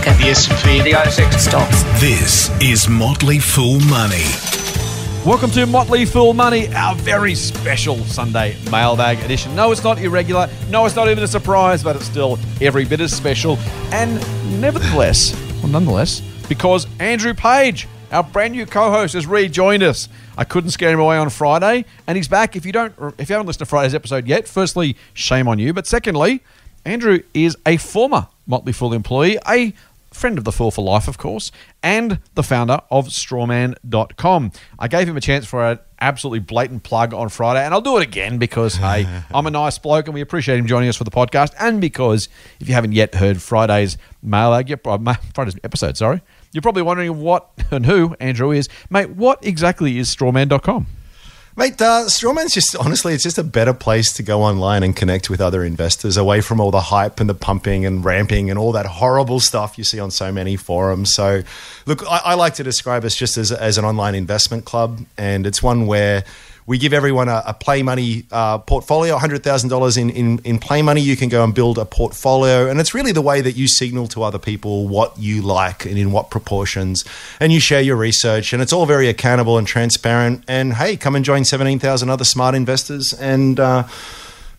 market. The S&P, The ASX Stocks. This is Motley Fool Money. Welcome to Motley Fool Money, our very special Sunday mailbag edition. No, it's not irregular. No, it's not even a surprise, but it's still every bit as special. And nevertheless, well, nonetheless, because Andrew Page, our brand new co-host, has rejoined us. I couldn't scare him away on Friday, and he's back. If you don't, if you haven't listened to Friday's episode yet, firstly, shame on you. But secondly, Andrew is a former Motley Fool employee, a friend of the Fool for Life, of course, and the founder of strawman.com. I gave him a chance for an absolutely blatant plug on Friday, and I'll do it again because, hey, I'm a nice bloke and we appreciate him joining us for the podcast, and because if you haven't yet heard Friday's mailbag, uh, Friday's episode, sorry, you're probably wondering what and who Andrew is. Mate, what exactly is strawman.com? Mate, uh, Strawman's just honestly, it's just a better place to go online and connect with other investors away from all the hype and the pumping and ramping and all that horrible stuff you see on so many forums. So, look, I, I like to describe us just as, as an online investment club, and it's one where we give everyone a, a play money uh, portfolio, $100,000 in, in, in play money. You can go and build a portfolio. And it's really the way that you signal to other people what you like and in what proportions. And you share your research. And it's all very accountable and transparent. And hey, come and join 17,000 other smart investors and. Uh,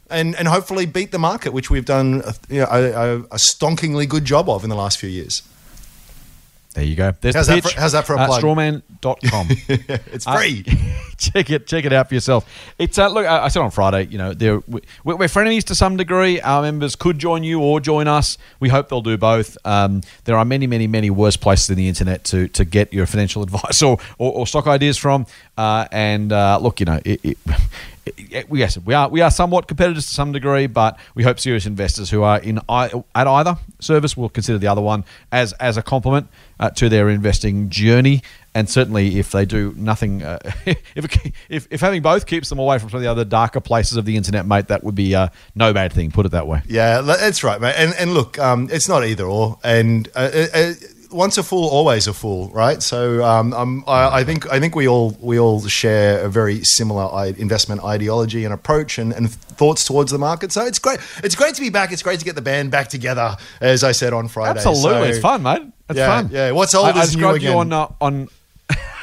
and, and hopefully beat the market, which we've done you know, a, a, a stonkingly good job of in the last few years. There you go. There's How's the that pitch. for- how's that for a Uh, plug? Strawman.com. It's Uh, free. check it, check it out for yourself. It's uh, look. I I said on Friday, you know, they're, we- we're frenemies to some degree. Our members could join you or join us. We hope they'll do both. Um, there are many, many, many worse places in the internet to to get your financial advice or or, or stock ideas from. Uh, and uh, look, you know, it, it, yes, we are we are somewhat competitors to some degree, but we hope serious investors who are in at either service will consider the other one as as a complement uh, to their investing journey. And certainly, if they do nothing, uh, if, if if having both keeps them away from some of the other darker places of the internet, mate, that would be uh, no bad thing. Put it that way. Yeah, that's right, mate. And and look, um, it's not either or. And uh, uh, uh, once a fool, always a fool, right? So um, um, I, I think I think we all we all share a very similar I- investment ideology and approach and, and thoughts towards the market. So it's great. It's great to be back. It's great to get the band back together, as I said on Friday. Absolutely, So- it's fun, mate. It's Yeah, fun. yeah. What's old I, I is new described you again. on uh, on.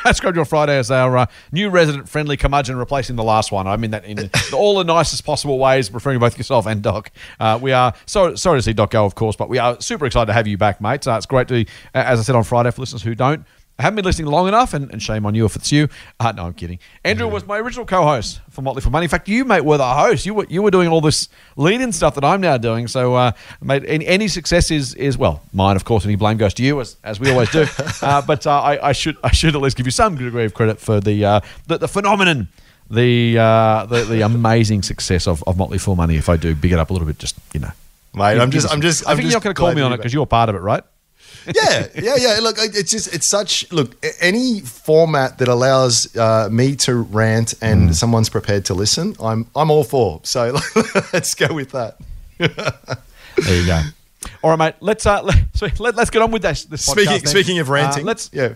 I described you on Friday as our uh, new resident-friendly curmudgeon replacing the last one. I mean that in all the nicest possible ways, referring to both yourself and Doc. Uh, we are so sorry to see Doc go, of course, but we are super excited to have you back, mate. Uh, it's great to, uh, as I said on Friday, for listeners who don't haven't been listening long enough, and, and shame on you if it's you. Uh, no, I'm kidding. Andrew was my original co-host for Motley Fool Money. In fact, you, mate, were the host. You were you were doing all this lead-in stuff that I'm now doing. So, uh, mate, any, any success is is well, mine, of course. Any blame goes to you, as, as we always do. uh, but uh, I, I should I should at least give you some degree of credit for the uh, the, the phenomenon. The, uh, the the amazing success of, of Motley Fool Money. If I do big it up a little bit, just you know, Mate, I'm just I'm just I I'm think just you're not going to call me on it because you're part of it, right? Yeah, yeah, yeah. Look, it's just it's such look any format that allows uh, me to rant and someone's prepared to listen. I'm I'm all for. So let's go with that. There you go. All right, mate. Let's uh, let, so let, us get on with this. this Speaking podcast speaking of ranting, Uh, let's yeah.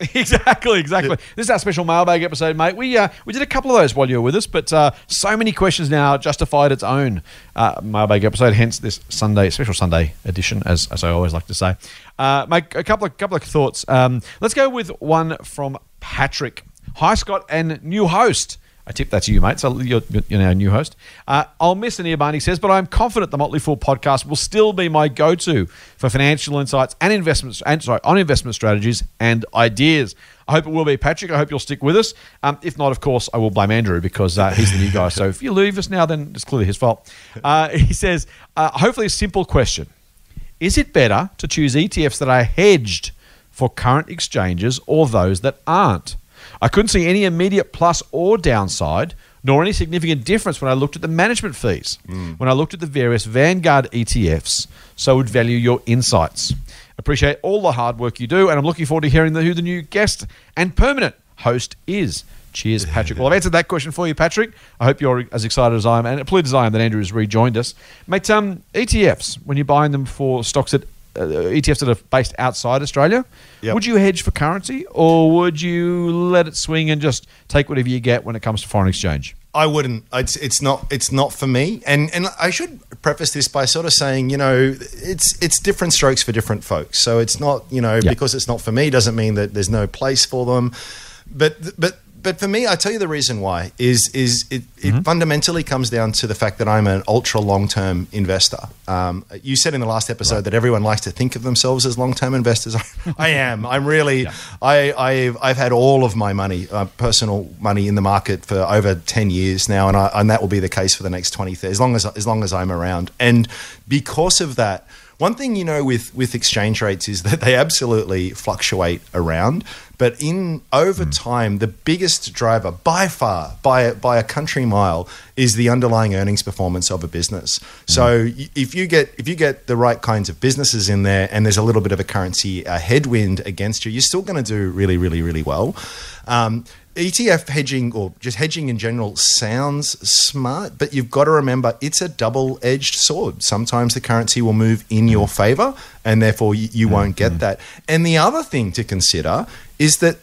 exactly, exactly. This is our special mailbag episode, mate. We uh, we did a couple of those while you were with us, but uh, so many questions now justified its own uh, mailbag episode. Hence this Sunday special Sunday edition, as, as I always like to say. Uh, mate, a couple of couple of thoughts. Um, let's go with one from Patrick. Hi, Scott, and new host. I tip that's you, mate. So you're, you're a new host. Uh, I'll miss an earbud, he says, but I'm confident the Motley Fool podcast will still be my go-to for financial insights and investments, and sorry, on investment strategies and ideas. I hope it will be, Patrick. I hope you'll stick with us. Um, if not, of course, I will blame Andrew because uh, he's the new guy. So if you leave us now, then it's clearly his fault. Uh, he says, uh, hopefully, a simple question: Is it better to choose ETFs that are hedged for current exchanges or those that aren't? I couldn't see any immediate plus or downside, nor any significant difference when I looked at the management fees, when I looked at the various Vanguard ETFs, so would value your insights. Appreciate all the hard work you do, and I'm looking forward to hearing who the new guest and permanent host is. Cheers, Patrick. Well, I've answered that question for you, Patrick. I hope you're as excited as I am, and pleased as I am that Andrew has rejoined us. Mate, um, ETFs, when you're buying them for stocks that uh, ETFs that are based outside Australia, Yep. would you hedge for currency or would you let it swing and just take whatever you get when it comes to foreign exchange? I wouldn't. It's it's not it's not for me. And and I should preface this by sort of saying, you know, it's it's different strokes for different folks. So it's not, you know, Yeah. because it's not for me doesn't mean that there's no place for them. But but but for me, I tell you the reason why is is it, it Mm-hmm. fundamentally comes down to the fact that I'm an ultra long term investor. Um, you said in the last episode that everyone likes to think of themselves as long term investors. I am. I'm really. I I've I've had all of my money, uh, personal money, in the market for over ten years now, and I, and that will be the case for the next twenty as long as as long as I'm around. And because of that. One thing you know with, with exchange rates is that they absolutely fluctuate around, but in over time, the biggest driver by far, by a, by a country mile, is the underlying earnings performance of a business. So if you get if you get the right kinds of businesses in there, and there's a little bit of a currency uh, headwind against you, you're still going to do really really really well. Um, ETF hedging or just hedging in general sounds smart, but you've got to remember it's a double edged sword. Sometimes the currency will move in your favor, and therefore you, you won't get mm-hmm. that. And the other thing to consider is that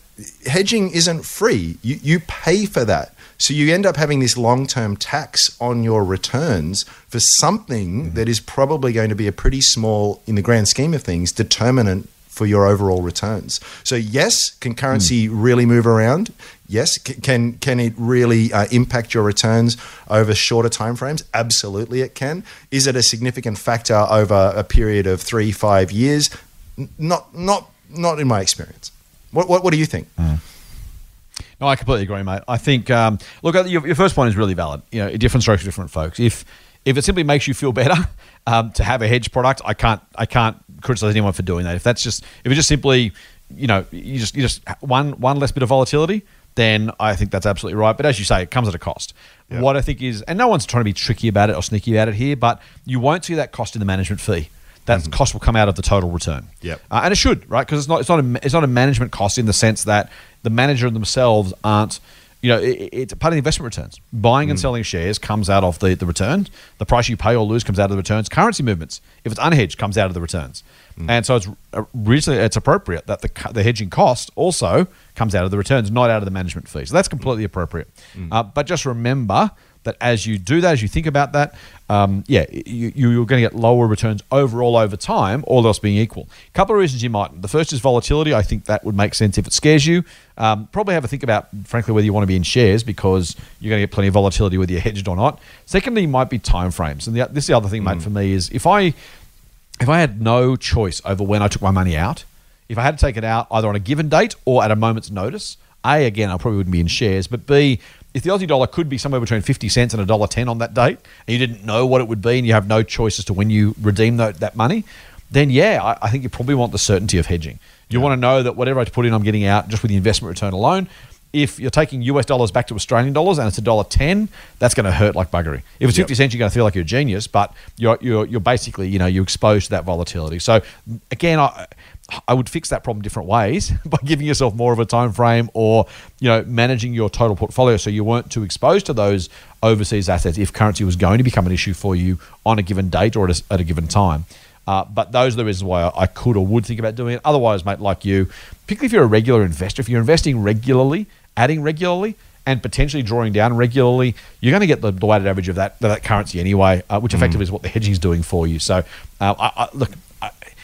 hedging isn't free, you, you pay for that. So you end up having this long term tax on your returns for something mm-hmm. that is probably going to be a pretty small, in the grand scheme of things, determinant for your overall returns. So yes, can currency mm. really move around? Yes, C- can can it really uh, impact your returns over shorter timeframes? Absolutely, it can. Is it a significant factor over a period of three, five years? N- Not not not in my experience. What what, what do you think? No, I completely agree, mate. I think um, look, your, your first point is really valid. You know, different strokes for different folks. If if it simply makes you feel better um, to have a hedge product, I can't I can't criticize anyone for doing that. If that's just if it's just simply you know you just you just one one less bit of volatility, then I think that's absolutely right. But as you say, it comes at a cost. What I think is, and no one's trying to be tricky about it or sneaky about it here, but you won't see that cost in the management fee. That cost will come out of the total return. Yep. Uh, and it should, right? Because it's not it's not a it's not a management cost in the sense that the manager themselves aren't. You know, it, it's part of the investment returns. Buying and selling shares comes out of the, the return. The price you pay or lose comes out of the returns. Currency movements, if it's unhedged, comes out of the returns. And so it's uh, reasonably it's appropriate that the the hedging cost also comes out of the returns, not out of the management fee. So that's completely appropriate. Uh, but just remember that as you do that, as you think about that, um, yeah, you, you're going to get lower returns overall over time, all else being equal. A couple of reasons you mightn't. The first is volatility. I think that would make sense if it scares you. Um, probably have a think about, frankly, whether you want to be in shares because you're going to get plenty of volatility whether you're hedged or not. Secondly, might be time frames. And the, this is the other thing, mate, for me is if I if I had no choice over when I took my money out, if I had to take it out either on a given date or at a moment's notice, A, again, I probably wouldn't be in shares, but B, if the Aussie dollar could be somewhere between 50 cents and $1.10 on that date, and you didn't know what it would be and you have no choice as to when you redeem that, that money, then yeah, I, I think you probably want the certainty of hedging. You want to know that whatever I put in, I'm getting out just with the investment return alone. If you're taking US dollars back to Australian dollars and it's a dollar ten, that's going to hurt like buggery. If it's Yep. fifty cents, you're going to feel like you're a genius, but you're you're, you're basically you know you're exposed to that volatility. So again, I I would fix that problem different ways by giving yourself more of a time frame or you know managing your total portfolio so you weren't too exposed to those overseas assets if currency was going to become an issue for you on a given date or at a, at a given time. Uh, but those are the reasons why I could or would think about doing it. Otherwise, mate, like you, particularly if you're a regular investor, if you're investing regularly, adding regularly, and potentially drawing down regularly, you're going to get the, the weighted average of that that currency anyway, uh, which effectively is what the hedging is doing for you. So, uh, I, I, look,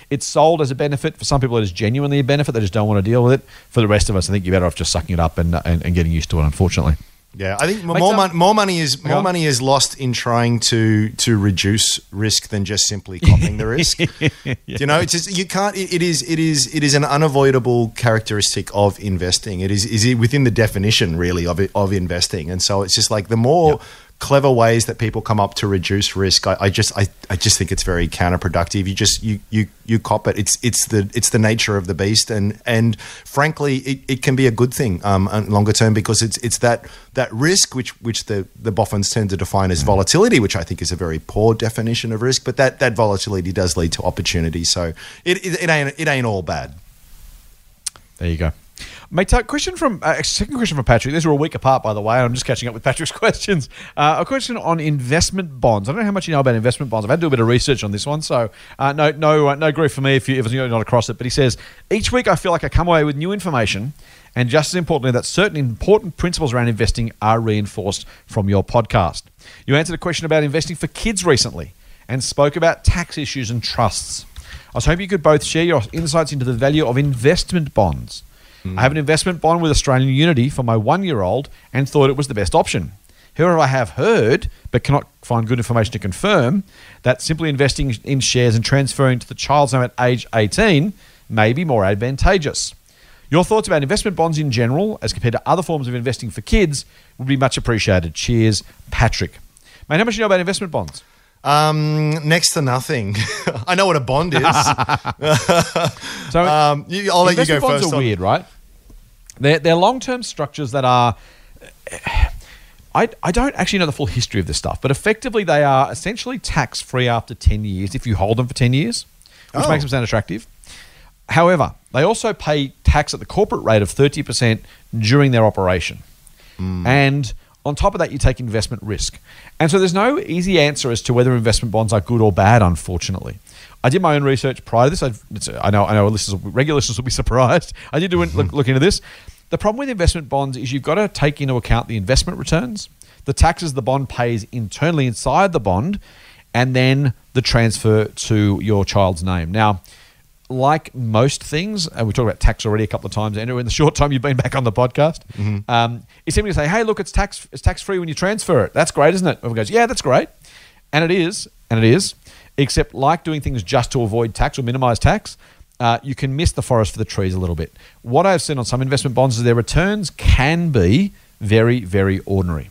it's sold as a benefit for some people. It is genuinely a benefit. They just don't want to deal with it. For the rest of us, I think you're better off just sucking it up and and, and getting used to it. Unfortunately. Yeah, I think more Mate, um, mon- more money is more money is lost in trying to to reduce risk than just simply copying the risk. You know, it's just you can't. It, it is it is it is an unavoidable characteristic of investing. It is is it within the definition really of it, of investing, and so it's just like the more. Clever ways that people come up to reduce risk. I, I just, I, I just think it's very counterproductive. You just, you, you, you cop it. It's, it's the, it's the nature of the beast, and, and frankly, it, it can be a good thing um, longer term because it's, it's that, that risk which, which the, the boffins tend to define as volatility, which I think is a very poor definition of risk. But that, that volatility does lead to opportunity. So it, it, it ain't, it ain't all bad. There you go. Mate, uh, question from uh, second question from Patrick. These are a week apart, by the way. I'm just catching up with Patrick's questions. Uh, a question on investment bonds. I don't know how much you know about investment bonds. I've had to do a bit of research on this one, so uh, no, no, uh, no grief for me if, you, if you're not across it. But he says each week I feel like I come away with new information, and just as importantly, that certain important principles around investing are reinforced from your podcast. You answered a question about investing for kids recently, and spoke about tax issues and trusts. I was hoping you could both share your insights into the value of investment bonds. I have an investment bond with Australian Unity for my one year old and thought it was the best option. However, I have heard, but cannot find good information to confirm, that simply investing in shares and transferring to the child's name at age 18 may be more advantageous. Your thoughts about investment bonds in general, as compared to other forms of investing for kids, would be much appreciated. Cheers, Patrick. Mate, how much do you know about investment bonds? Um, next to nothing. I know what a bond is. So, um, you, I'll let you go bonds first. are on- weird, right? They're, they're long term structures that are. I, I don't actually know the full history of this stuff, but effectively they are essentially tax free after 10 years if you hold them for 10 years, which Oh. makes them sound attractive. However, they also pay tax at the corporate rate of 30% during their operation. And on top of that, you take investment risk. And so there's no easy answer as to whether investment bonds are good or bad, unfortunately. I did my own research prior to this. I know, I know listeners, regular listeners will be surprised. I did do an- look, mm-hmm. look into this. The problem with investment bonds is you've got to take into account the investment returns, the taxes the bond pays internally inside the bond, and then the transfer to your child's name. Now, like most things, and we talked about tax already a couple of times, Andrew. In the short time you've been back on the podcast, um, it's simply to say, "Hey, look, it's tax it's tax free when you transfer it. That's great, isn't it?" Everyone goes, "Yeah, that's great," and it is, and it is. Except, like doing things just to avoid tax or minimize tax, uh, you can miss the forest for the trees a little bit. What I've seen on some investment bonds is their returns can be very, very ordinary,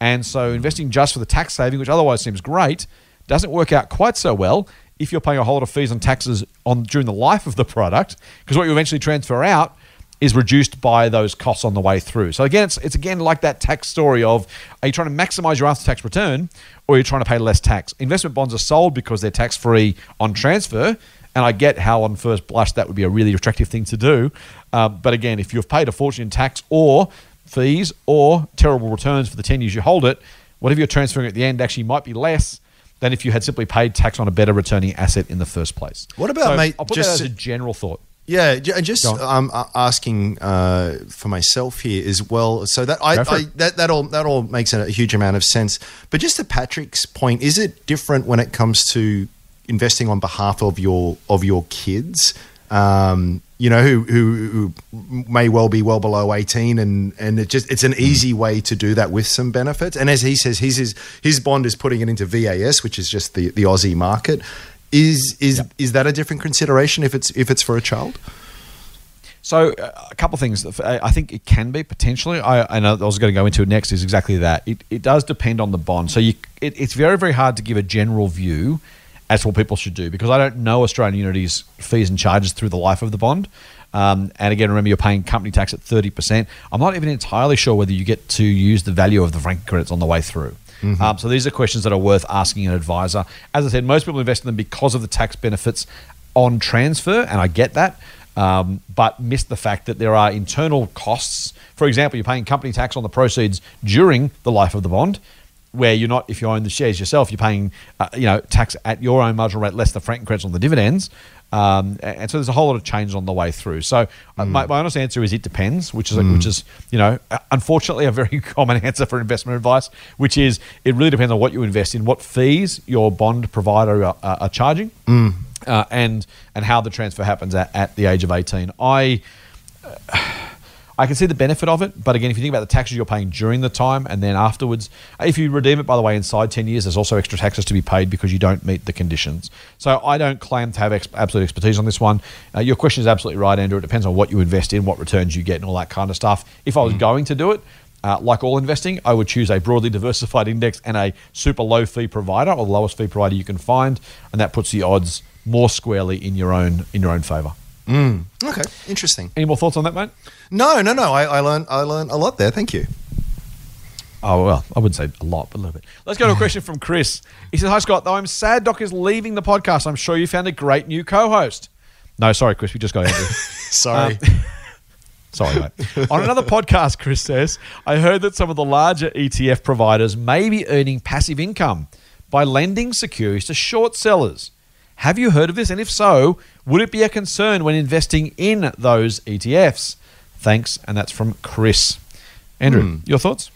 and so investing just for the tax saving, which otherwise seems great, doesn't work out quite so well if you're paying a whole lot of fees and taxes on during the life of the product, because what you eventually transfer out is reduced by those costs on the way through. So again, it's, it's again like that tax story of are you trying to maximize your after tax return or are you trying to pay less tax? Investment bonds are sold because they're tax free on transfer. And I get how on first blush that would be a really attractive thing to do. Uh, but again, if you've paid a fortune in tax or fees or terrible returns for the 10 years you hold it, whatever you're transferring at the end actually might be less than if you had simply paid tax on a better returning asset in the first place. What about, So mate, I'll put just- that as a general thought. Yeah, and just um, asking uh, for myself here as well. So that I, I that that all that all makes a huge amount of sense. But just to Patrick's point, is it different when it comes to investing on behalf of your of your kids? Um, you know, who, who who may well be well below eighteen, and and it just it's an easy way to do that with some benefits. And as he says, his his, his bond is putting it into VAS, which is just the, the Aussie market. Is is is that a different consideration if it's if it's for a child? So uh, a couple of things. I I think it can be potentially. I, I know I was going to go into it next. Is exactly that. It, it does depend on the bond. So you, it, it's very very hard to give a general view as what people should do because I don't know Australian Unity's fees and charges through the life of the bond. Um, and again, remember you're paying company tax at thirty percent. I'm not even entirely sure whether you get to use the value of the franking credits on the way through. Um, so these are questions that are worth asking an advisor. As I said, most people invest in them because of the tax benefits on transfer, and I get that um, but miss the fact that there are internal costs. For example, you're paying company tax on the proceeds during the life of the bond, where you're not, if you own the shares yourself, you're paying, uh, you know, tax at your own marginal rate less the franking credits on the dividends. Um, and so there's a whole lot of change on the way through. So uh, my, my honest answer is it depends, which is which is you know uh, unfortunately a very common answer for investment advice, which is it really depends on what you invest in, what fees your bond provider are, are charging, uh, and and how the transfer happens at, at the age of 18. I I can see the benefit of it, but again, if you think about the taxes you're paying during the time and then afterwards, if you redeem it, by the way, inside 10 years, there's also extra taxes to be paid because you don't meet the conditions. So I don't claim to have ex- absolute expertise on this one. Uh, your question is absolutely right, Andrew. It depends on what you invest in, what returns you get, and all that kind of stuff. If I was going to do it, uh, like all investing, I would choose a broadly diversified index and a super low fee provider or the lowest fee provider you can find, and that puts the odds more squarely in your own in your own favour. Okay, interesting. Any more thoughts on that, mate? No, no, no. I, I learned I learned a lot there. Thank you. Oh, well, I wouldn't say a lot, but a little bit. Let's go to a question from Chris. He says, Hi, Scott. Though I'm sad Doc is leaving the podcast, I'm sure you found a great new co host. No, sorry, Chris. We just got Andrew. Um, sorry. Sorry, mate. On another podcast, Chris says, I heard that some of the larger ETF providers may be earning passive income by lending securities to short sellers. Have you heard of this? And if so, would it be a concern when investing in those ETFs? Thanks. And that's from Chris. Andrew, your thoughts?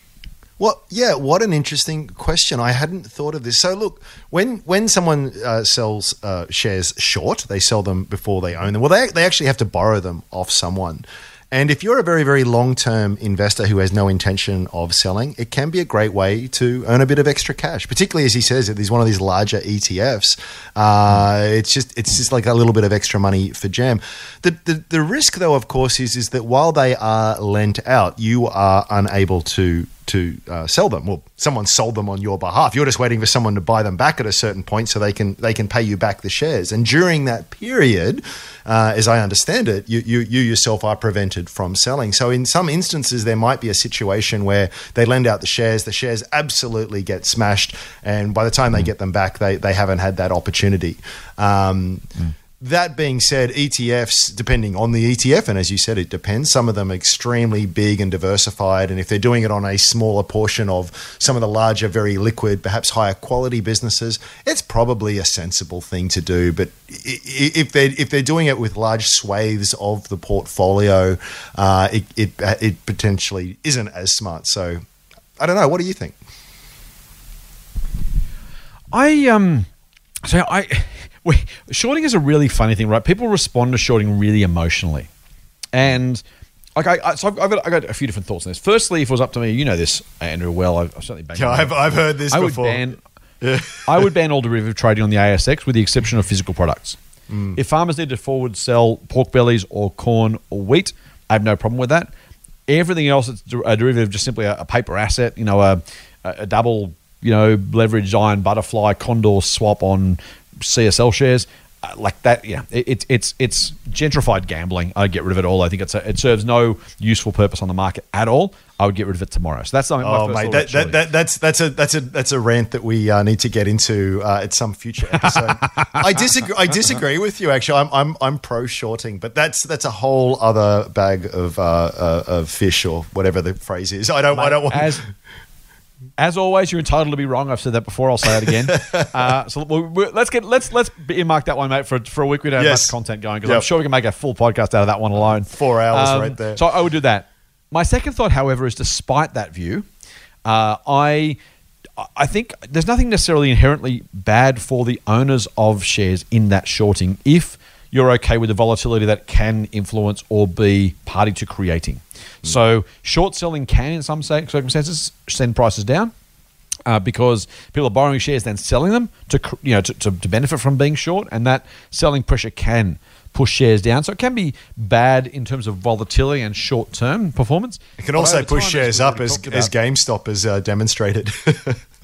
Well, yeah, what an interesting question. I hadn't thought of this. So, look, when when someone uh, sells uh, shares short, they sell them before they own them. Well, they, they actually have to borrow them off someone. And if you're a very, very long term investor who has no intention of selling, it can be a great way to earn a bit of extra cash, particularly as he says, it is one of these larger ETFs. Uh, it's just it's just like a little bit of extra money for jam. The, the, the risk, though, of course, is, is that while they are lent out, you are unable to to uh, sell them. Well, someone sold them on your behalf. You're just waiting for someone to buy them back at a certain point so they can they can pay you back the shares. And during that period, uh, as I understand it, you, you you yourself are prevented from selling. So in some instances, there might be a situation where they lend out the shares, the shares absolutely get smashed, and by the time they get them back, they they haven't had that opportunity. Um, that being said, ETFs, depending on the ETF, and as you said, it depends. Some of them extremely big and diversified. And if they're doing it on a smaller portion of some of the larger, very liquid, perhaps higher quality businesses, it's probably a sensible thing to do. But if they're, if they're doing it with large swathes of the portfolio, uh, it, it, it potentially isn't as smart. So I don't know. What do you think? I um, so I, we, shorting is a really funny thing, right? People respond to shorting really emotionally, and like I, I so I've, I've got I got a few different thoughts on this. Firstly, if it was up to me, you know this, Andrew. Well, I've, I've certainly banged Yeah, I've. I've heard this I would before. ban. I would ban all derivative trading on the ASX with the exception of physical products. Mm. If farmers need to forward sell pork bellies or corn or wheat, I have no problem with that. Everything else that's a derivative, just simply a, a paper asset, you know, a, a double, you know, leverage iron butterfly condor swap on CSL shares, uh, like that. Yeah, it, it's it's it's gentrified gambling. I'd get rid of it all. I think it's a, it serves no useful purpose on the market at all. I would get rid of it tomorrow. So that's something. my Oh mate, that, that, that, that's that's a that's a that's a rant that we uh, need to get into uh, at some future episode. I disagree. I disagree with you. Actually, I'm I'm I'm pro shorting, but that's that's a whole other bag of uh, uh, of fish or whatever the phrase is. I don't I don't want. as as always, you're entitled to be wrong. I've said that before. I'll say it again. uh, so we'll, we'll- let's get let's let's earmark that one, mate, for for a week. We don't have Yes. much content going because I'm sure we can make a full podcast out of that one alone. Um, Four hours right there. So I would do that. My second thought, however, is despite that view, uh, I. I think there's nothing necessarily inherently bad for the owners of shares in that shorting if you're okay with the volatility that can influence or be party to creating. So short selling can, in some circumstances, send prices down uh, because people are borrowing shares then selling them to you know to, to, to benefit from being short, and that selling pressure can push shares down. So it can be bad in terms of volatility and short term performance. it can also push shares up as as GameStop has uh, demonstrated.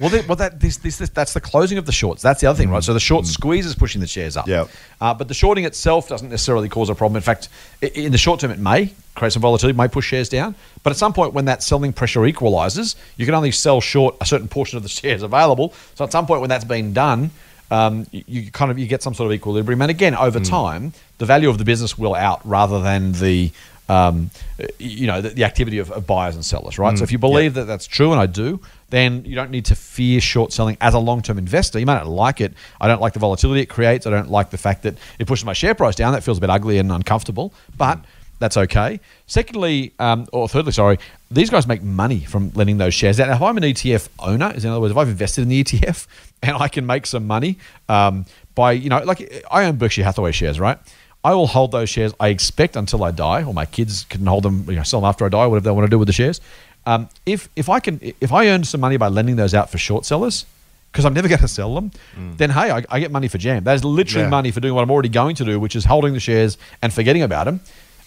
Well, they, well, that this, this, this that's the closing of the shorts. That's the other thing, right? So the short squeeze is pushing the shares up. Yep. Uh, but the shorting itself doesn't necessarily cause a problem. In fact, in the short term, it may create some volatility, may push shares down. But at some point, when that selling pressure equalizes, you can only sell short a certain portion of the shares available. So at some point, when that's been done, um, you, you kind of you get some sort of equilibrium. And again, over time, the value of the business will out rather than the um, you know the, the activity of, of buyers and sellers, right? So if you believe that that's true, and I do, then you don't need to fear short selling as a long term investor. You might not like it. I don't like the volatility it creates. I don't like the fact that it pushes my share price down. That feels a bit ugly and uncomfortable, but that's okay. Secondly, um, or thirdly, sorry, these guys make money from lending those shares out. Now, if I'm an ETF owner, is in other words, if I've invested in the ETF and I can make some money um, by, you know, like I own Berkshire Hathaway shares, right? I will hold those shares. I expect until I die, or my kids can hold them, you know, sell them after I die, whatever they want to do with the shares. Um, if if I can, if I earn some money by lending those out for short sellers, because I'm never going to sell them, then hey, I, I get money for jam. That is literally Yeah. money for doing what I'm already going to do, which is holding the shares and forgetting about them.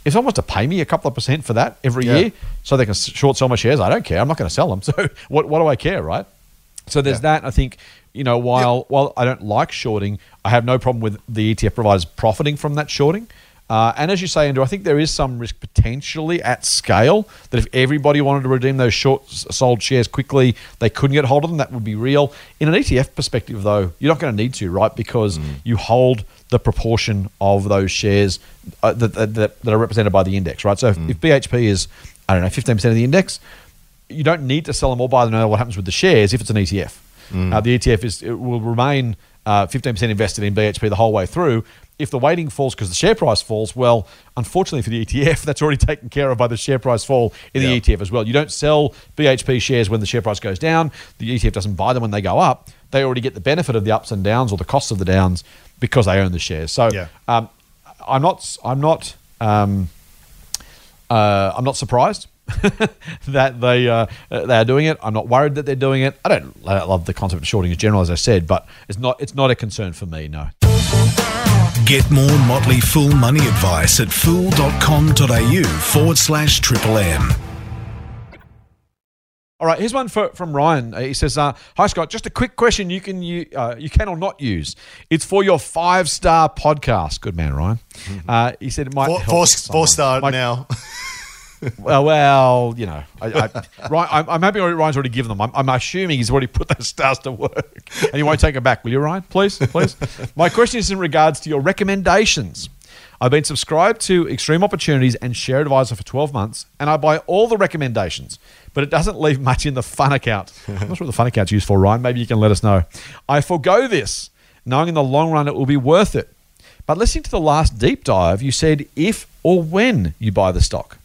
If someone wants to pay me a couple of percent for that every Yeah. year, so they can short sell my shares, I don't care. I'm not going to sell them. So what what do I care, right? So there's Yeah. that. I think you know while while I don't like shorting, I have no problem with the ETF providers profiting from that shorting. Uh, and as you say, Andrew, I think there is some risk potentially at scale that if everybody wanted to redeem those short sold shares quickly, they couldn't get hold of them. That would be real. In an ETF perspective, though, you're not going to need to, right? Because you hold the proportion of those shares uh, that, that, that, are represented by the index, right? So if, if BHP is, I don't know, 15% of the index, you don't need to sell them all by the know what happens with the shares if it's an ETF. Uh, the ETF is it will remain uh, 15% invested in BHP the whole way through. If the weighting falls because the share price falls, well, unfortunately for the ETF, that's already taken care of by the share price fall in the Yep. ETF as well. You don't sell BHP shares when the share price goes down. The ETF doesn't buy them when they go up. They already get the benefit of the ups and downs or the costs of the downs because they own the shares. So Yeah. um, I'm not. I'm not. Um, uh, I'm not surprised that they uh, they are doing it. I'm not worried that they're doing it. I don't, I love the concept of shorting in general, as I said, but it's not it's not a concern for me. No. Get more Motley Fool money advice at fool.com.au forward slash triple M. All right, here's one for, from Ryan. Uh, He says, uh, "Hi Scott, just a quick question. You can you uh, you can or not use. It's for your five star podcast. Good man, Ryan. Uh, he said it might Four, help four, four star My- now. Well, well, you know, I, I, Ryan, I'm, I'm happy Ryan's already given them. I'm, I'm assuming he's already put those stars to work, and he won't take them back. Will you, Ryan? Please, please. My question is in regards to your recommendations. I've been subscribed to Extreme Opportunities and Share Advisor for 12 months, and I buy all the recommendations, but it doesn't leave much in the fun account. I'm not sure what the fun account's used for, Ryan. Maybe you can let us know. I forego this, knowing in the long run it will be worth it. But listening to the last deep dive, you said if or when you buy the stock.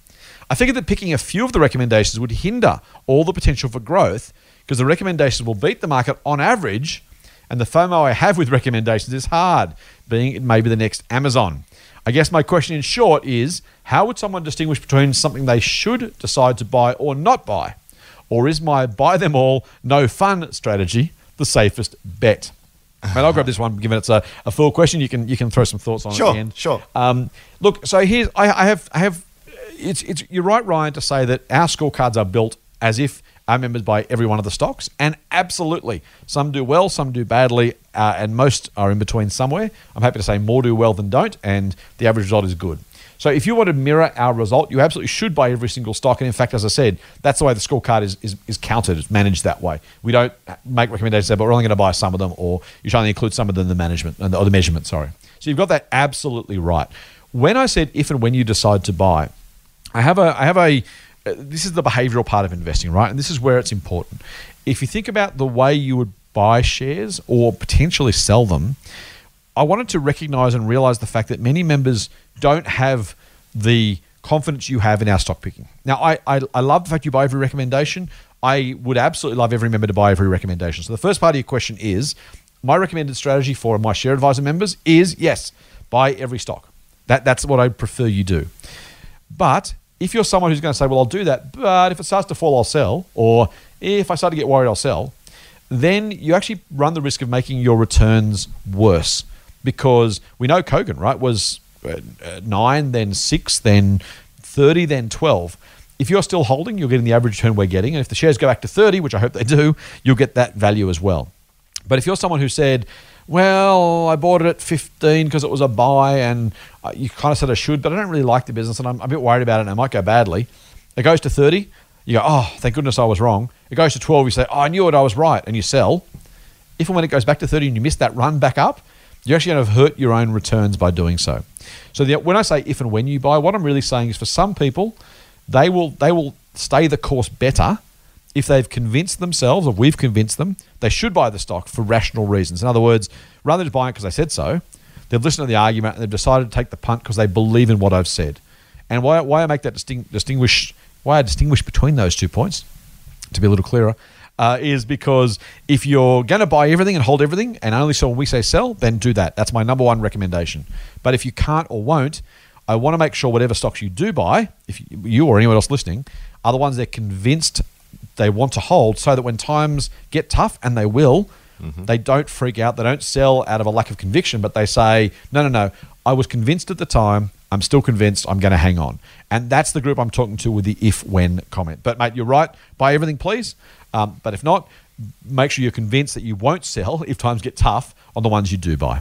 I figured that picking a few of the recommendations would hinder all the potential for growth because the recommendations will beat the market on average, and the FOMO I have with recommendations is hard, being it may be the next Amazon. I guess my question in short is how would someone distinguish between something they should decide to buy or not buy? Or is my buy them all, no fun strategy the safest bet? And I'll grab this one, given it's a, a full question. You can you can throw some thoughts on it at Sure, the end. sure. Um, look, so here's I, I have I have it's it's you're right, Ryan, to say that our scorecards are built as if our members buy every one of the stocks, and absolutely, some do well, some do badly, uh, and most are in between somewhere. I'm happy to say more do well than don't, and the average result is good. So if you want to mirror our result, you absolutely should buy every single stock. And in fact, as I said, that's the way the scorecard is, is, is counted. It's managed that way. We don't make recommendations, but we're only going to buy some of them, or you should only include some of them in the management or the measurement. Sorry. So you've got that absolutely right. When I said if and when you decide to buy, I have a I have a uh, this is the behavioral part of investing, right? And this is where it's important. If you think about the way you would buy shares or potentially sell them, I wanted to recognize and realize the fact that many members don't have the confidence you have in our stock picking. Now, I, I, I love the fact you buy every recommendation. I would absolutely love every member to buy every recommendation. So the first part of your question is my recommended strategy for my share advisor members is yes, buy every stock. That, that's what I prefer you do. But if you're someone who's going to say, well, I'll do that, but if it starts to fall, I'll sell, or if I start to get worried, I'll sell, then you actually run the risk of making your returns worse because we know Kogan, right, was uh, uh, nine, then six, then 30, then 12. If you're still holding, you're getting the average return we're getting. And if the shares go back to 30, which I hope they do, you'll get that value as well. But if you're someone who said, well, I bought it at 15 because it was a buy and uh, you kind of said I should, but I don't really like the business and I'm a bit worried about it and it might go badly. It goes to 30, you go, oh, thank goodness I was wrong. It goes to 12, you say, oh, I knew it, I was right, and you sell. If and when it goes back to 30 and you miss that run back up, you're actually going to hurt your own returns by doing so. So the, when I say if and when you buy, what I'm really saying is for some people, they will they will stay the course better if they've convinced themselves, or we've convinced them, they should buy the stock for rational reasons. In other words, rather than just buying it because they said so, they've listened to the argument and they've decided to take the punt because they believe in what I've said. And why, why I make that distinct, distinguish, why I distinguish between those two points, to be a little clearer, uh, is because if you're going to buy everything and hold everything and only sell when we say sell, then do that. That's my number one recommendation. But if you can't or won't, I want to make sure whatever stocks you do buy, if you or anyone else listening, are the ones they're convinced they want to hold so that when times get tough, and they will, they don't freak out. They don't sell out of a lack of conviction, but they say, no, no, no, I was convinced at the time. I'm still convinced I'm going to hang on. And that's the group I'm talking to with the if when comment. But, mate, you're right. Buy everything, please. Um, but if not, make sure you're convinced that you won't sell if times get tough on the ones you do buy.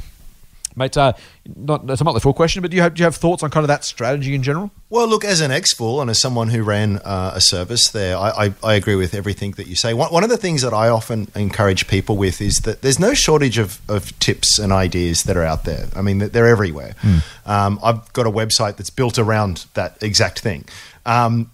Mate, uh, not, it's not the full question, but do you, have, do you have thoughts on kind of that strategy in general? Well, look, as an ex-fool and as someone who ran uh, a service there, I, I, I, agree with everything that you say. One, one, of the things that I often encourage people with is that there's no shortage of, of tips and ideas that are out there. I mean, they're everywhere. Mm. Um, I've got a website that's built around that exact thing. Um.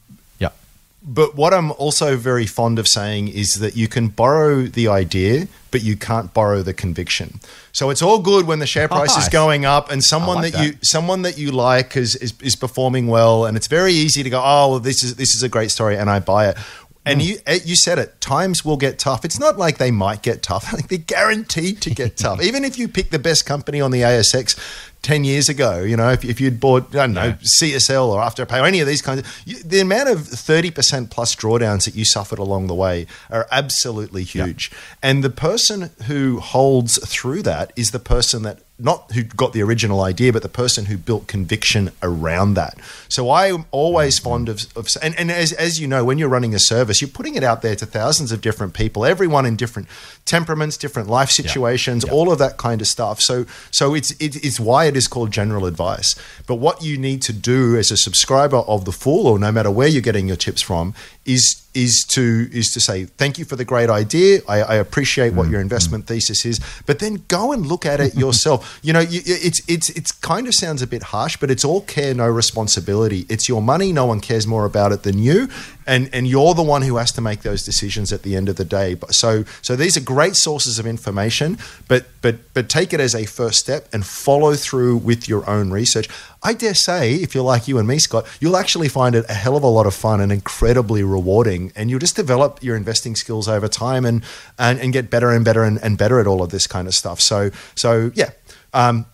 But what I'm also very fond of saying is that you can borrow the idea, but you can't borrow the conviction. So it's all good when the share price nice. is going up and someone like that, that, you someone that you like is, is, is performing well, and it's very easy to go, oh, well, this is this is a great story, and I buy it. And mm. you eh, you said it. Times will get tough. It's not like they might get tough. Like they're guaranteed to get tough. Even if you pick the best company on the ASX, 10 years ago, you know, if, if you'd bought, I don't know, yeah. CSL or Afterpay or any of these kinds of, you, the amount of 30% plus drawdowns that you suffered along the way are absolutely huge. Yeah. And the person who holds through that is the person that not who got the original idea, but the person who built conviction around that. So I'm always mm-hmm. fond of, of and, and as, as you know, when you're running a service, you're putting it out there to thousands of different people, everyone in different temperaments, different life situations, all of that kind of stuff. So so it's it, it's why it is called general advice. But what you need to do as a subscriber of the Fool, or no matter where you're getting your tips from, is is to is to say thank you for the great idea. I, I appreciate what mm, your investment mm. thesis is, but then go and look at it yourself. you know, you, it's it's it's kind of sounds a bit harsh, but it's all care, no responsibility. It's your money. No one cares more about it than you, and and you're the one who has to make those decisions at the end of the day. So so these are great sources of information, but but but take it as a first step and follow through with your own research. I dare say, if you're like you and me, Scott, you'll actually find it a hell of a lot of fun and incredibly rewarding, and you'll just develop your investing skills over time and and, and get better and better and, and better at all of this kind of stuff. So so yeah. Um,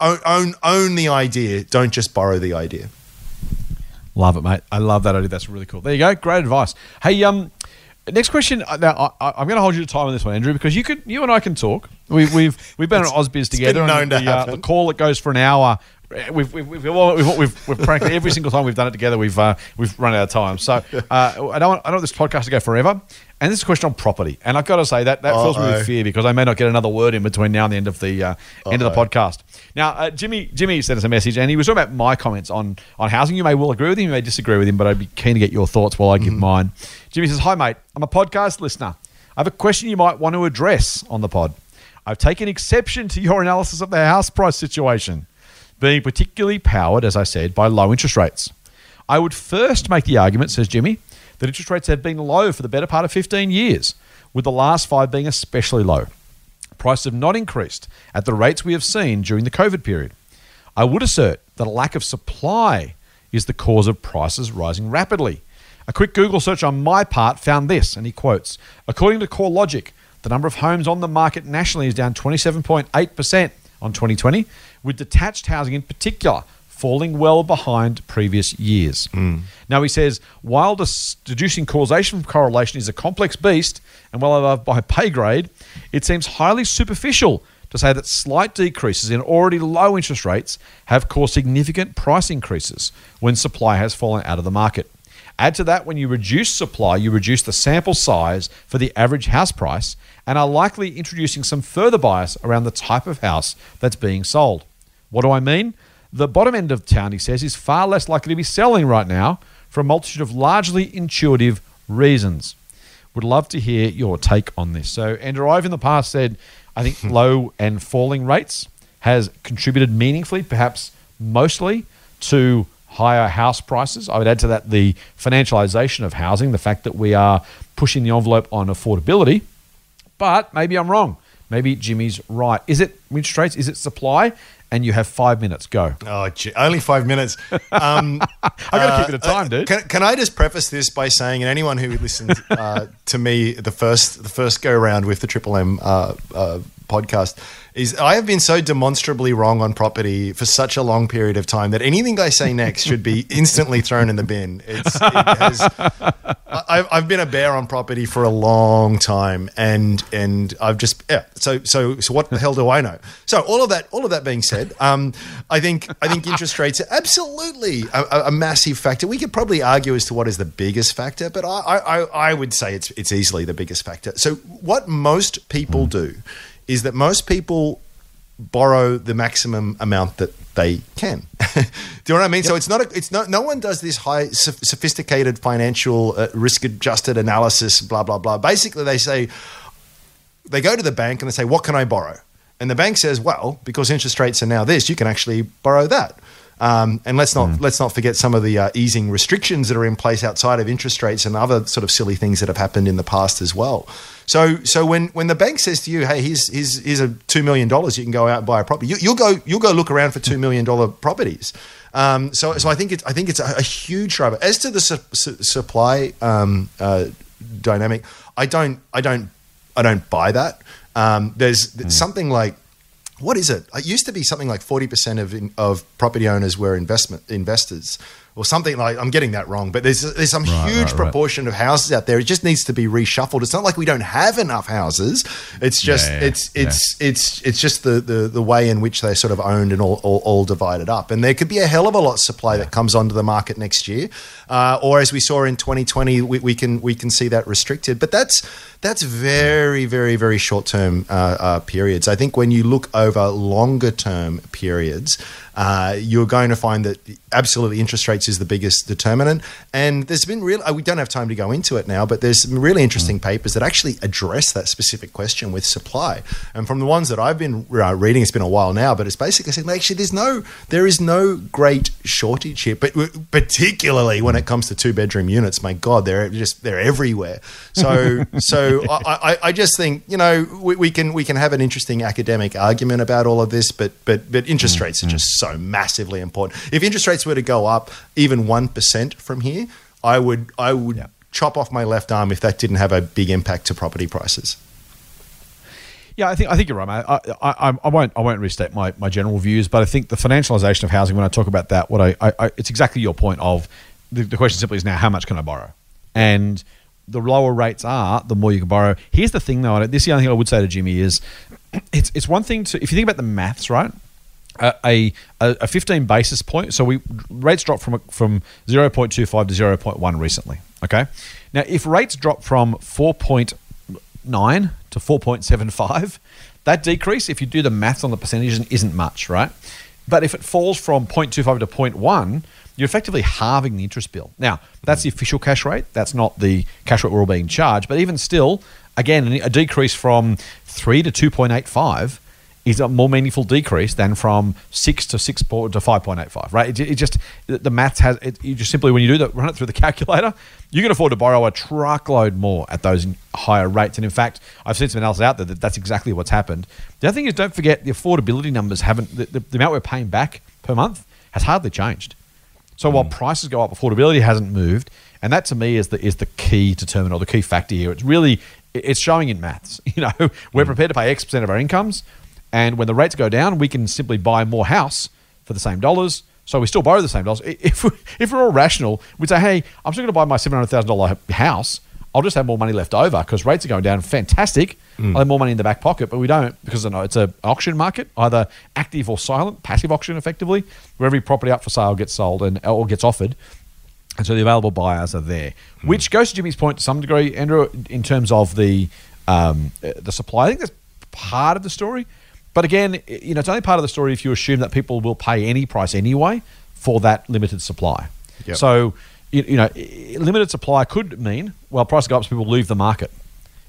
own, own own the idea. Don't just borrow the idea. Love it, mate. I love that idea. That's really cool. There you go. Great advice. Hey, um, next question. Uh, now I, am going to hold you to time on this one, Andrew, because you could, you and I can talk. We, have we've we've been on AusBiz together. Been known to the, uh, the call that goes for an hour We've we've we've, we've, we've, we've frankly every single time we've done it together we've uh, we've run out of time. So uh, I don't want, I don't want this podcast to go forever. And this is a question on property, and I've got to say that that fills me with fear because I may not get another word in between now and the end of the uh, end of the podcast. Now, uh, Jimmy Jimmy sent us a message, and he was talking about my comments on on housing. You may well agree with him, you may disagree with him, but I'd be keen to get your thoughts while I give mm. mine. Jimmy says, "Hi, mate. I'm a podcast listener. I have a question you might want to address on the pod. I've taken exception to your analysis of the house price situation." being particularly powered, as I said, by low interest rates. I would first make the argument, says Jimmy, that interest rates have been low for the better part of 15 years, with the last five being especially low. Prices have not increased at the rates we have seen during the COVID period. I would assert that a lack of supply is the cause of prices rising rapidly. A quick Google search on my part found this, and he quotes According to CoreLogic, the number of homes on the market nationally is down 27.8% on 2020, with detached housing in particular falling well behind previous years. Mm. Now, he says, while deducing causation from correlation is a complex beast and well above my pay grade, it seems highly superficial to say that slight decreases in already low interest rates have caused significant price increases when supply has fallen out of the market. Add to that, when you reduce supply, you reduce the sample size for the average house price and are likely introducing some further bias around the type of house that's being sold. What do I mean? The bottom end of town, he says, is far less likely to be selling right now for a multitude of largely intuitive reasons. Would love to hear your take on this. So, Andrew, I've in the past said I think hmm. low and falling rates has contributed meaningfully, perhaps mostly, to higher house prices. I would add to that the financialization of housing, the fact that we are pushing the envelope on affordability. But maybe I'm wrong. Maybe Jimmy's right. Is it interest rates? Is it supply? And you have five minutes. Go. Oh, gee, only five minutes. Um, I got to keep it a uh, time, dude. Can, can, I just preface this by saying, and anyone who listened uh, to me the first the first go around with the Triple M uh, uh podcast is I have been so demonstrably wrong on property for such a long period of time that anything I say next should be instantly thrown in the bin. It's, it has, I've, I've been a bear on property for a long time, and and I've just yeah. So so so what the hell do I know? So all of that all of that being said, um, I think I think interest rates are absolutely a, a, massive factor. We could probably argue as to what is the biggest factor, but I I, I would say it's it's easily the biggest factor. So what most people do is that most people borrow the maximum amount that they can. Do you know what I mean? So it's not a, it's not no one does this high sophisticated financial uh, risk adjusted analysis blah blah blah. Basically they say they go to the bank and they say what can I borrow? And the bank says, well, because interest rates are now this, you can actually borrow that. Um, and let's not let's not forget some of the uh, easing restrictions that are in place outside of interest rates and other sort of silly things that have happened in the past as well. So so when when the bank says to you, hey, here's here's, here's a two million dollars, you can go out and buy a property. You, will go you'll go look around for two million dollar properties. Um, so so I think it's I think it's a, a huge driver. As to the su- su- supply um, uh, dynamic, I don't I don't I don't buy that. Um, there's mm. something like what is it? It used to be something like forty percent of of property owners were investment investors or something like I'm getting that wrong, but there's there's some right, huge right, proportion right. of houses out there. It just needs to be reshuffled. It's not like we don't have enough houses. It's just yeah, yeah, it's it's yeah. it's it's just the, the the way in which they're sort of owned and all, all, all divided up. And there could be a hell of a lot of supply that comes onto the market next year, uh, or as we saw in 2020, we, we, can we can see that restricted. But that's that's very very very short term uh, uh, periods. I think when you look over longer term periods uh, you're going to find that absolutely interest rates is the biggest determinant. And there's been real, uh, we don't have time to go into it now, but there's some really interesting mm. papers that actually address that specific question with supply. And from the ones that I've been uh, reading, it's been a while now, but it's basically saying actually there's no, there is no great shortage here, but particularly when it comes to two bedroom units, my God, they're just, they're everywhere. So, so I, I, I, just think, you know, we, we, can, we can have an interesting academic argument about all of this, but, but, but interest mm. rates are just so so massively important. If interest rates were to go up even one percent from here, I would I would yeah. chop off my left arm if that didn't have a big impact to property prices. Yeah, I think I think you're right, mate. I, I, I, won't I won't restate my, my general views, but I think the financialization of housing. When I talk about that, what I, I it's exactly your point of the, the question simply is now how much can I borrow, and the lower rates are, the more you can borrow. Here's the thing, though. This is the only thing I would say to Jimmy is, it's it's one thing to if you think about the maths, right? a, a, a 15 basis point. So we rates dropped from from 0.25 to 0.1 recently. Okay. Now, if rates drop from 4.9 to 4.75, that decrease, if you do the maths on the percentages, isn't much, right? But if it falls from 0.25 to 0.1, you're effectively halving the interest bill. Now, that's the official cash rate. That's not the cash rate we're all being charged. But even still, again, a decrease from 3 to 2.85 is a more meaningful decrease than from six to six to five point eight five. Right? It, it, just the maths has it. You just simply when you do that, run it through the calculator, you can afford to borrow a truckload more at those higher rates. And in fact, I've seen some analysis out there that that's exactly what's happened. The other thing is, don't forget the affordability numbers haven't the, the, the amount we're paying back per month has hardly changed. So mm. while prices go up, affordability hasn't moved, and that to me is the is the key determinant or the key factor here. It's really it's showing in maths. You know, we're mm. prepared to pay X percent of our incomes and when the rates go down, we can simply buy more house for the same dollars. So we still borrow the same dollars. If, if we're all rational, we'd say, hey, I'm still going to buy my $700,000 house. I'll just have more money left over because rates are going down. Fantastic. Mm. I'll have more money in the back pocket, but we don't because it's an auction market, either active or silent, passive auction effectively, where every property up for sale gets sold and or gets offered. And so the available buyers are there, mm. which goes to Jimmy's point to some degree, Andrew, in terms of the um, the supply. I think that's part of the story. But again, you know, it's only part of the story if you assume that people will pay any price anyway for that limited supply. Yep. So, you, you, know, limited supply could mean, well, price go up, so people leave the market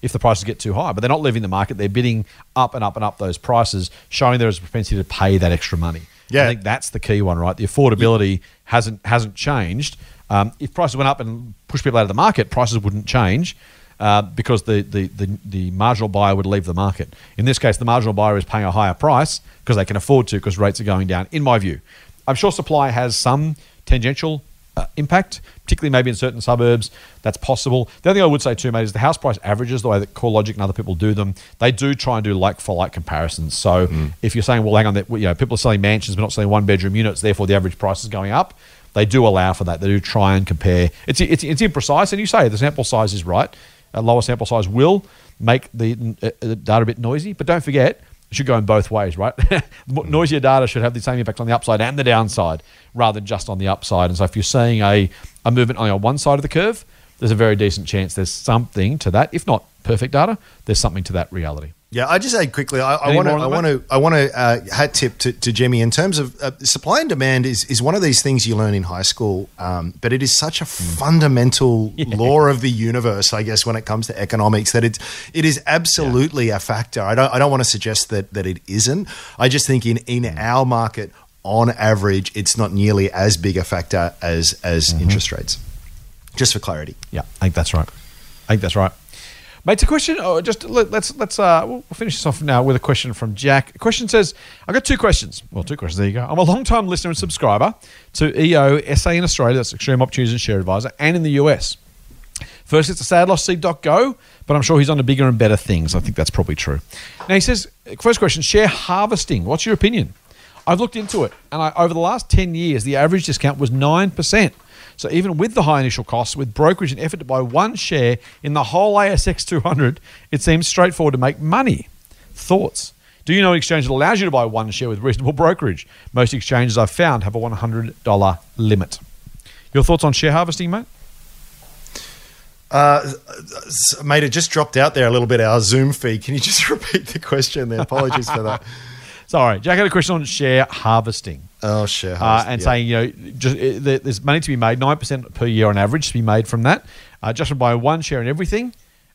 if the prices get too high. But they're not leaving the market; they're bidding up and up and up those prices, showing there is a propensity to pay that extra money. Yeah. I think that's the key one, right? The affordability hasn't hasn't changed. Um, if prices went up and pushed people out of the market, prices wouldn't change uh, because the, the, the, the, marginal buyer would leave the market. In this case, the marginal buyer is paying a higher price because they can afford to because rates are going down, in my view. I'm sure supply has some tangential uh, impact, particularly maybe in certain suburbs. That's possible. The other thing I would say too, mate, is the house price averages, the way that CoreLogic and other people do them, they do try and do like for like comparisons. So mm. if you're saying, well, hang on, that you know, people are selling mansions but not selling one bedroom units, therefore the average price is going up. They do allow for that. They do try and compare. It's it's, it's imprecise, and you say the sample size is right a lower sample size will make the, uh, the data a bit noisy. But don't forget, it should go in both ways, right? Noisier data should have the same impact on the upside and the downside rather than just on the upside. And so if you're seeing a, a movement only on one side of the curve, there's a very decent chance there's something to that, if not perfect data, there's something to that reality. Yeah, I just say quickly. I want to. I want to. I want to uh, hat tip to, to Jimmy in terms of uh, supply and demand is is one of these things you learn in high school, um, but it is such a fundamental law of the universe, I guess, when it comes to economics that it's it is absolutely a factor. I don't. I don't want to suggest that that it isn't. I just think in in our market, on average, it's not nearly as big a factor as as interest rates. Just for clarity. Yeah, I think that's right. I think that's right. Mate, a question. Oh, just let, let's let's uh, we'll finish this off now with a question from Jack. The question says, "I got two questions. Well, two questions. There you go. I'm a long time listener and subscriber to EO SA in Australia, that's Extreme Opportunities and Share Advisor, and in the US. First, it's a go, but I'm sure he's on to bigger and better things. I think that's probably true. Now he says, first question: share harvesting. What's your opinion? I've looked into it, and I, over the last 10 years, the average discount was 9%. So even with the high initial costs, with brokerage and effort to buy one share in the whole ASX 200, it seems straightforward to make money. Thoughts? Do you know an exchange that allows you to buy one share with reasonable brokerage? Most exchanges I've found have a $100 limit. Your thoughts on share harvesting, mate? Uh, mate, it just dropped out there a little bit. Our Zoom feed. Can you just repeat the question there? Apologies for that. Sorry, Jack had a question on share harvesting. Oh, sure. uh, and saying you know just there- there's money to be made nine percent per year on average to be made from that. Uh, just from buying one share in everything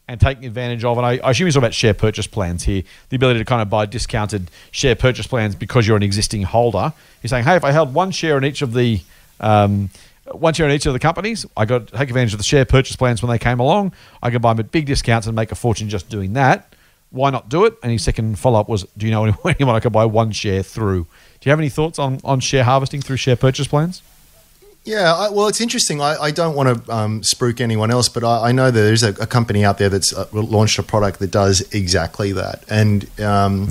and taking advantage of and I, I assume he's talking about share purchase plans here the ability to kind of buy discounted share purchase plans because you're an existing holder. He's saying hey if I held one share in each of the um, one share in each of the companies I got to take advantage of the share purchase plans when they came along. I could buy them at big discounts and make a fortune just doing that why not do it? And his second follow up was, do you know anyone I could buy one share through? Do you have any thoughts on, on share harvesting through share purchase plans? Yeah, I, well, it's interesting. I, I don't want to um, spruik anyone else, but I, I know that there's a, a company out there that's uh, launched a product that does exactly that. And um,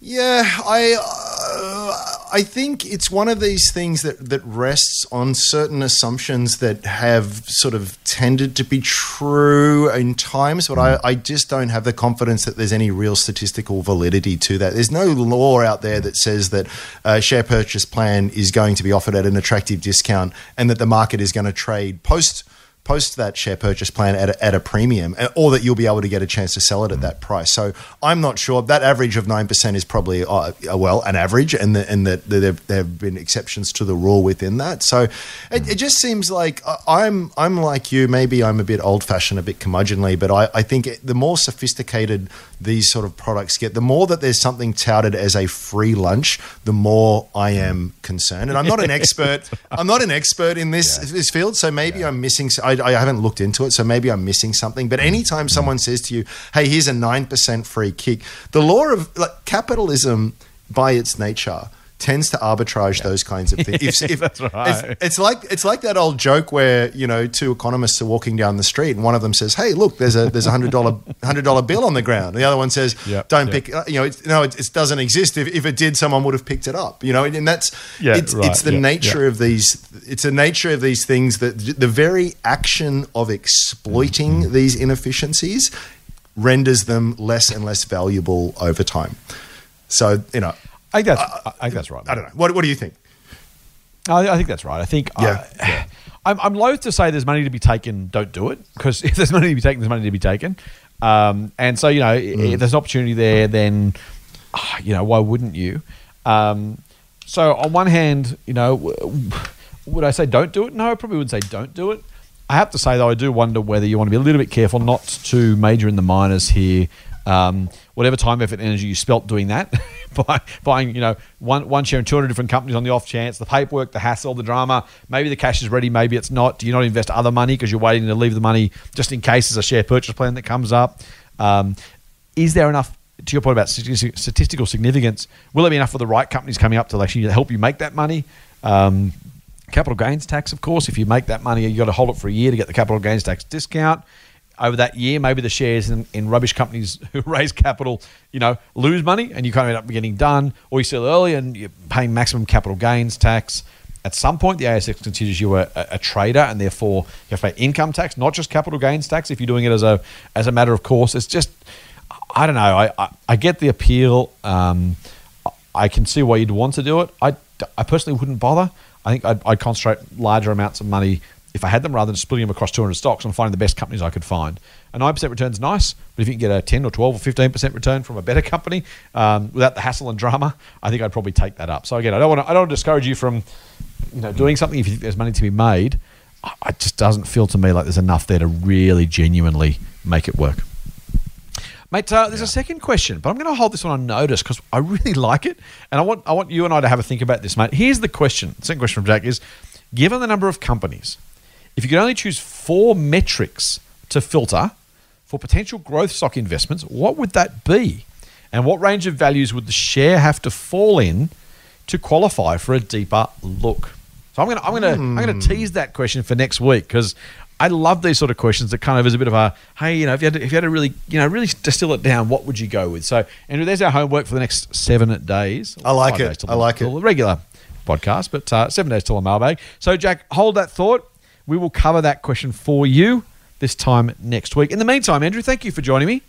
yeah, I uh, I think it's one of these things that that rests on certain assumptions that have sort of tended to be true in times, but I, I just don't have the confidence that there's any real statistical validity to that. There's no law out there that says that a share purchase plan is going to be offered at an attractive discount and that the market is going to trade post post that share purchase plan at a, at a premium, uh, or that you'll be able to get a chance to sell it at that price. So I'm not sure. That average of nine percent is probably uh, well an average, and the, and that there, there have been exceptions to the rule within that. So it, it just seems like uh, I'm I'm like you. Maybe I'm a bit old fashioned, a bit curmudgeonly, but I, I think it, the more sophisticated these sort of products get, the more that there's something touted as a free lunch, the more I am concerned. And I'm not an expert. I'm not an expert in this this field, so maybe I'm missing. s- I, I haven't looked into it, so maybe I'm missing something. But anytime someone says to you, "Hey, here's a nine percent free kick," the law of like, capitalism, by its nature. Tends to arbitrage those kinds of things. If, if, That's right. if- it's like it's like that old joke where you know two economists are walking down the street and one of them says, "Hey, look, there's a there's a hundred dollar hundred dollar bill on the ground." And the other one says, Yep, "Don't yep. pick it." You know, it's, no, it, it doesn't exist. If, if it did, someone would have picked it up. You know, and that's Yeah, it's right, it's the yeah, nature yeah. of these. It's the nature of these things that the very action of exploiting Mm-hmm. these inefficiencies renders them less and less valuable over time. So you know, I think that's, I think that's right. I don't know. What what do you think? I, I think that's right. I think Yeah, uh, I'm, I'm loath to say there's money to be taken, don't do it. Because if there's money to be taken, there's money to be taken. Um, and so, you know, Mm. if there's an opportunity there, then, ah, you know, why wouldn't you? Um, so, on one hand, you know, would I say don't do it? No, I probably wouldn't say don't do it. I have to say, though, I do wonder whether you want to be a little bit careful not to major in the minors here. Um, whatever time, effort, energy you spelt doing that, by buying, you know, one, one share in 200 different companies on the off chance, the paperwork, the hassle, the drama, maybe the cash is ready, maybe it's not. Do you not invest other money because you're waiting to leave the money just in case there's a share purchase plan that comes up? Um, is there enough, to your point about statistical significance, will there be enough for the right companies coming up to actually help you make that money? Um, capital gains tax, of course. If you make that money, you've got to hold it for a year to get the capital gains tax discount. Over that year, maybe the shares in, in rubbish companies who raise capital, you know, lose money and you kind of end up getting done, or you sell early and you're paying maximum capital gains tax. At some point, the ASX considers you a, a, trader, and therefore you have to pay income tax, not just capital gains tax. If you're doing it as a as a matter of course, it's just I don't know. I I, I get the appeal. Um, I can see why you'd want to do it. I, I personally wouldn't bother. I think I'd, I'd concentrate larger amounts of money. If I had them rather than splitting them across 200 stocks and finding the best companies I could find. A 9% return is nice, but if you can get a 10 or 12 or 15% return from a better company um, without the hassle and drama, I think I'd probably take that up. So again, I don't want to, I don't want to discourage you from you know doing something if you think there's money to be made. It just doesn't feel to me like there's enough there to really genuinely make it work. Mate, uh, there's a second question, but I'm going to hold this one on notice because I really like it, and I want I want you and I to have a think about this, mate. Here's the question. The second question from Jack is: Given the number of companies, if you could only choose four metrics to filter for potential growth stock investments, what would that be? And what range of values would the share have to fall in to qualify for a deeper look? So I'm gonna I'm gonna I'm gonna tease that question for next week because I love these sort of questions that kind of is a bit of a hey you know if you had to, if you had to really you know really distill it down what would you go with? So Andrew, there's our homework for the next seven days. I like it. I like it. the regular podcast, but uh, seven days till a mailbag. So Jack, hold that thought. We will cover that question for you this time next week. In the meantime, Andrew, thank you for joining me.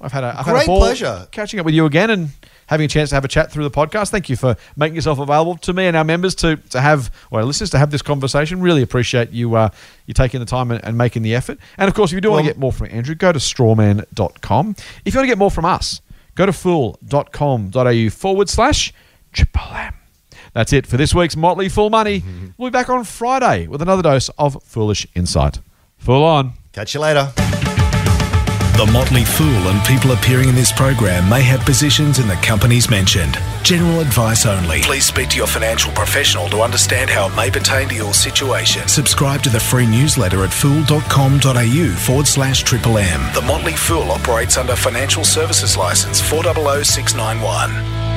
I've had a, I've had a Great pleasure. catching up with you again and having a chance to have a chat through the podcast. Thank you for making yourself available to me and our members to, to have, or our listeners to have this conversation. Really appreciate you uh, you taking the time and, and making the effort. And of course, if you do want to get more from Andrew, go to strawman.com. If you want to get more from us, go to fool.com.au forward slash triple M. That's it for this week's Motley Fool Money. We'll be back on Friday with another dose of foolish insight. Full on. Catch you later. The Motley Fool and people appearing in this program may have positions in the companies mentioned. General advice only. Please speak to your financial professional to understand how it may pertain to your situation. Subscribe to the free newsletter at fool.com.au forward slash triple M. The Motley Fool operates under Financial Services License 400691.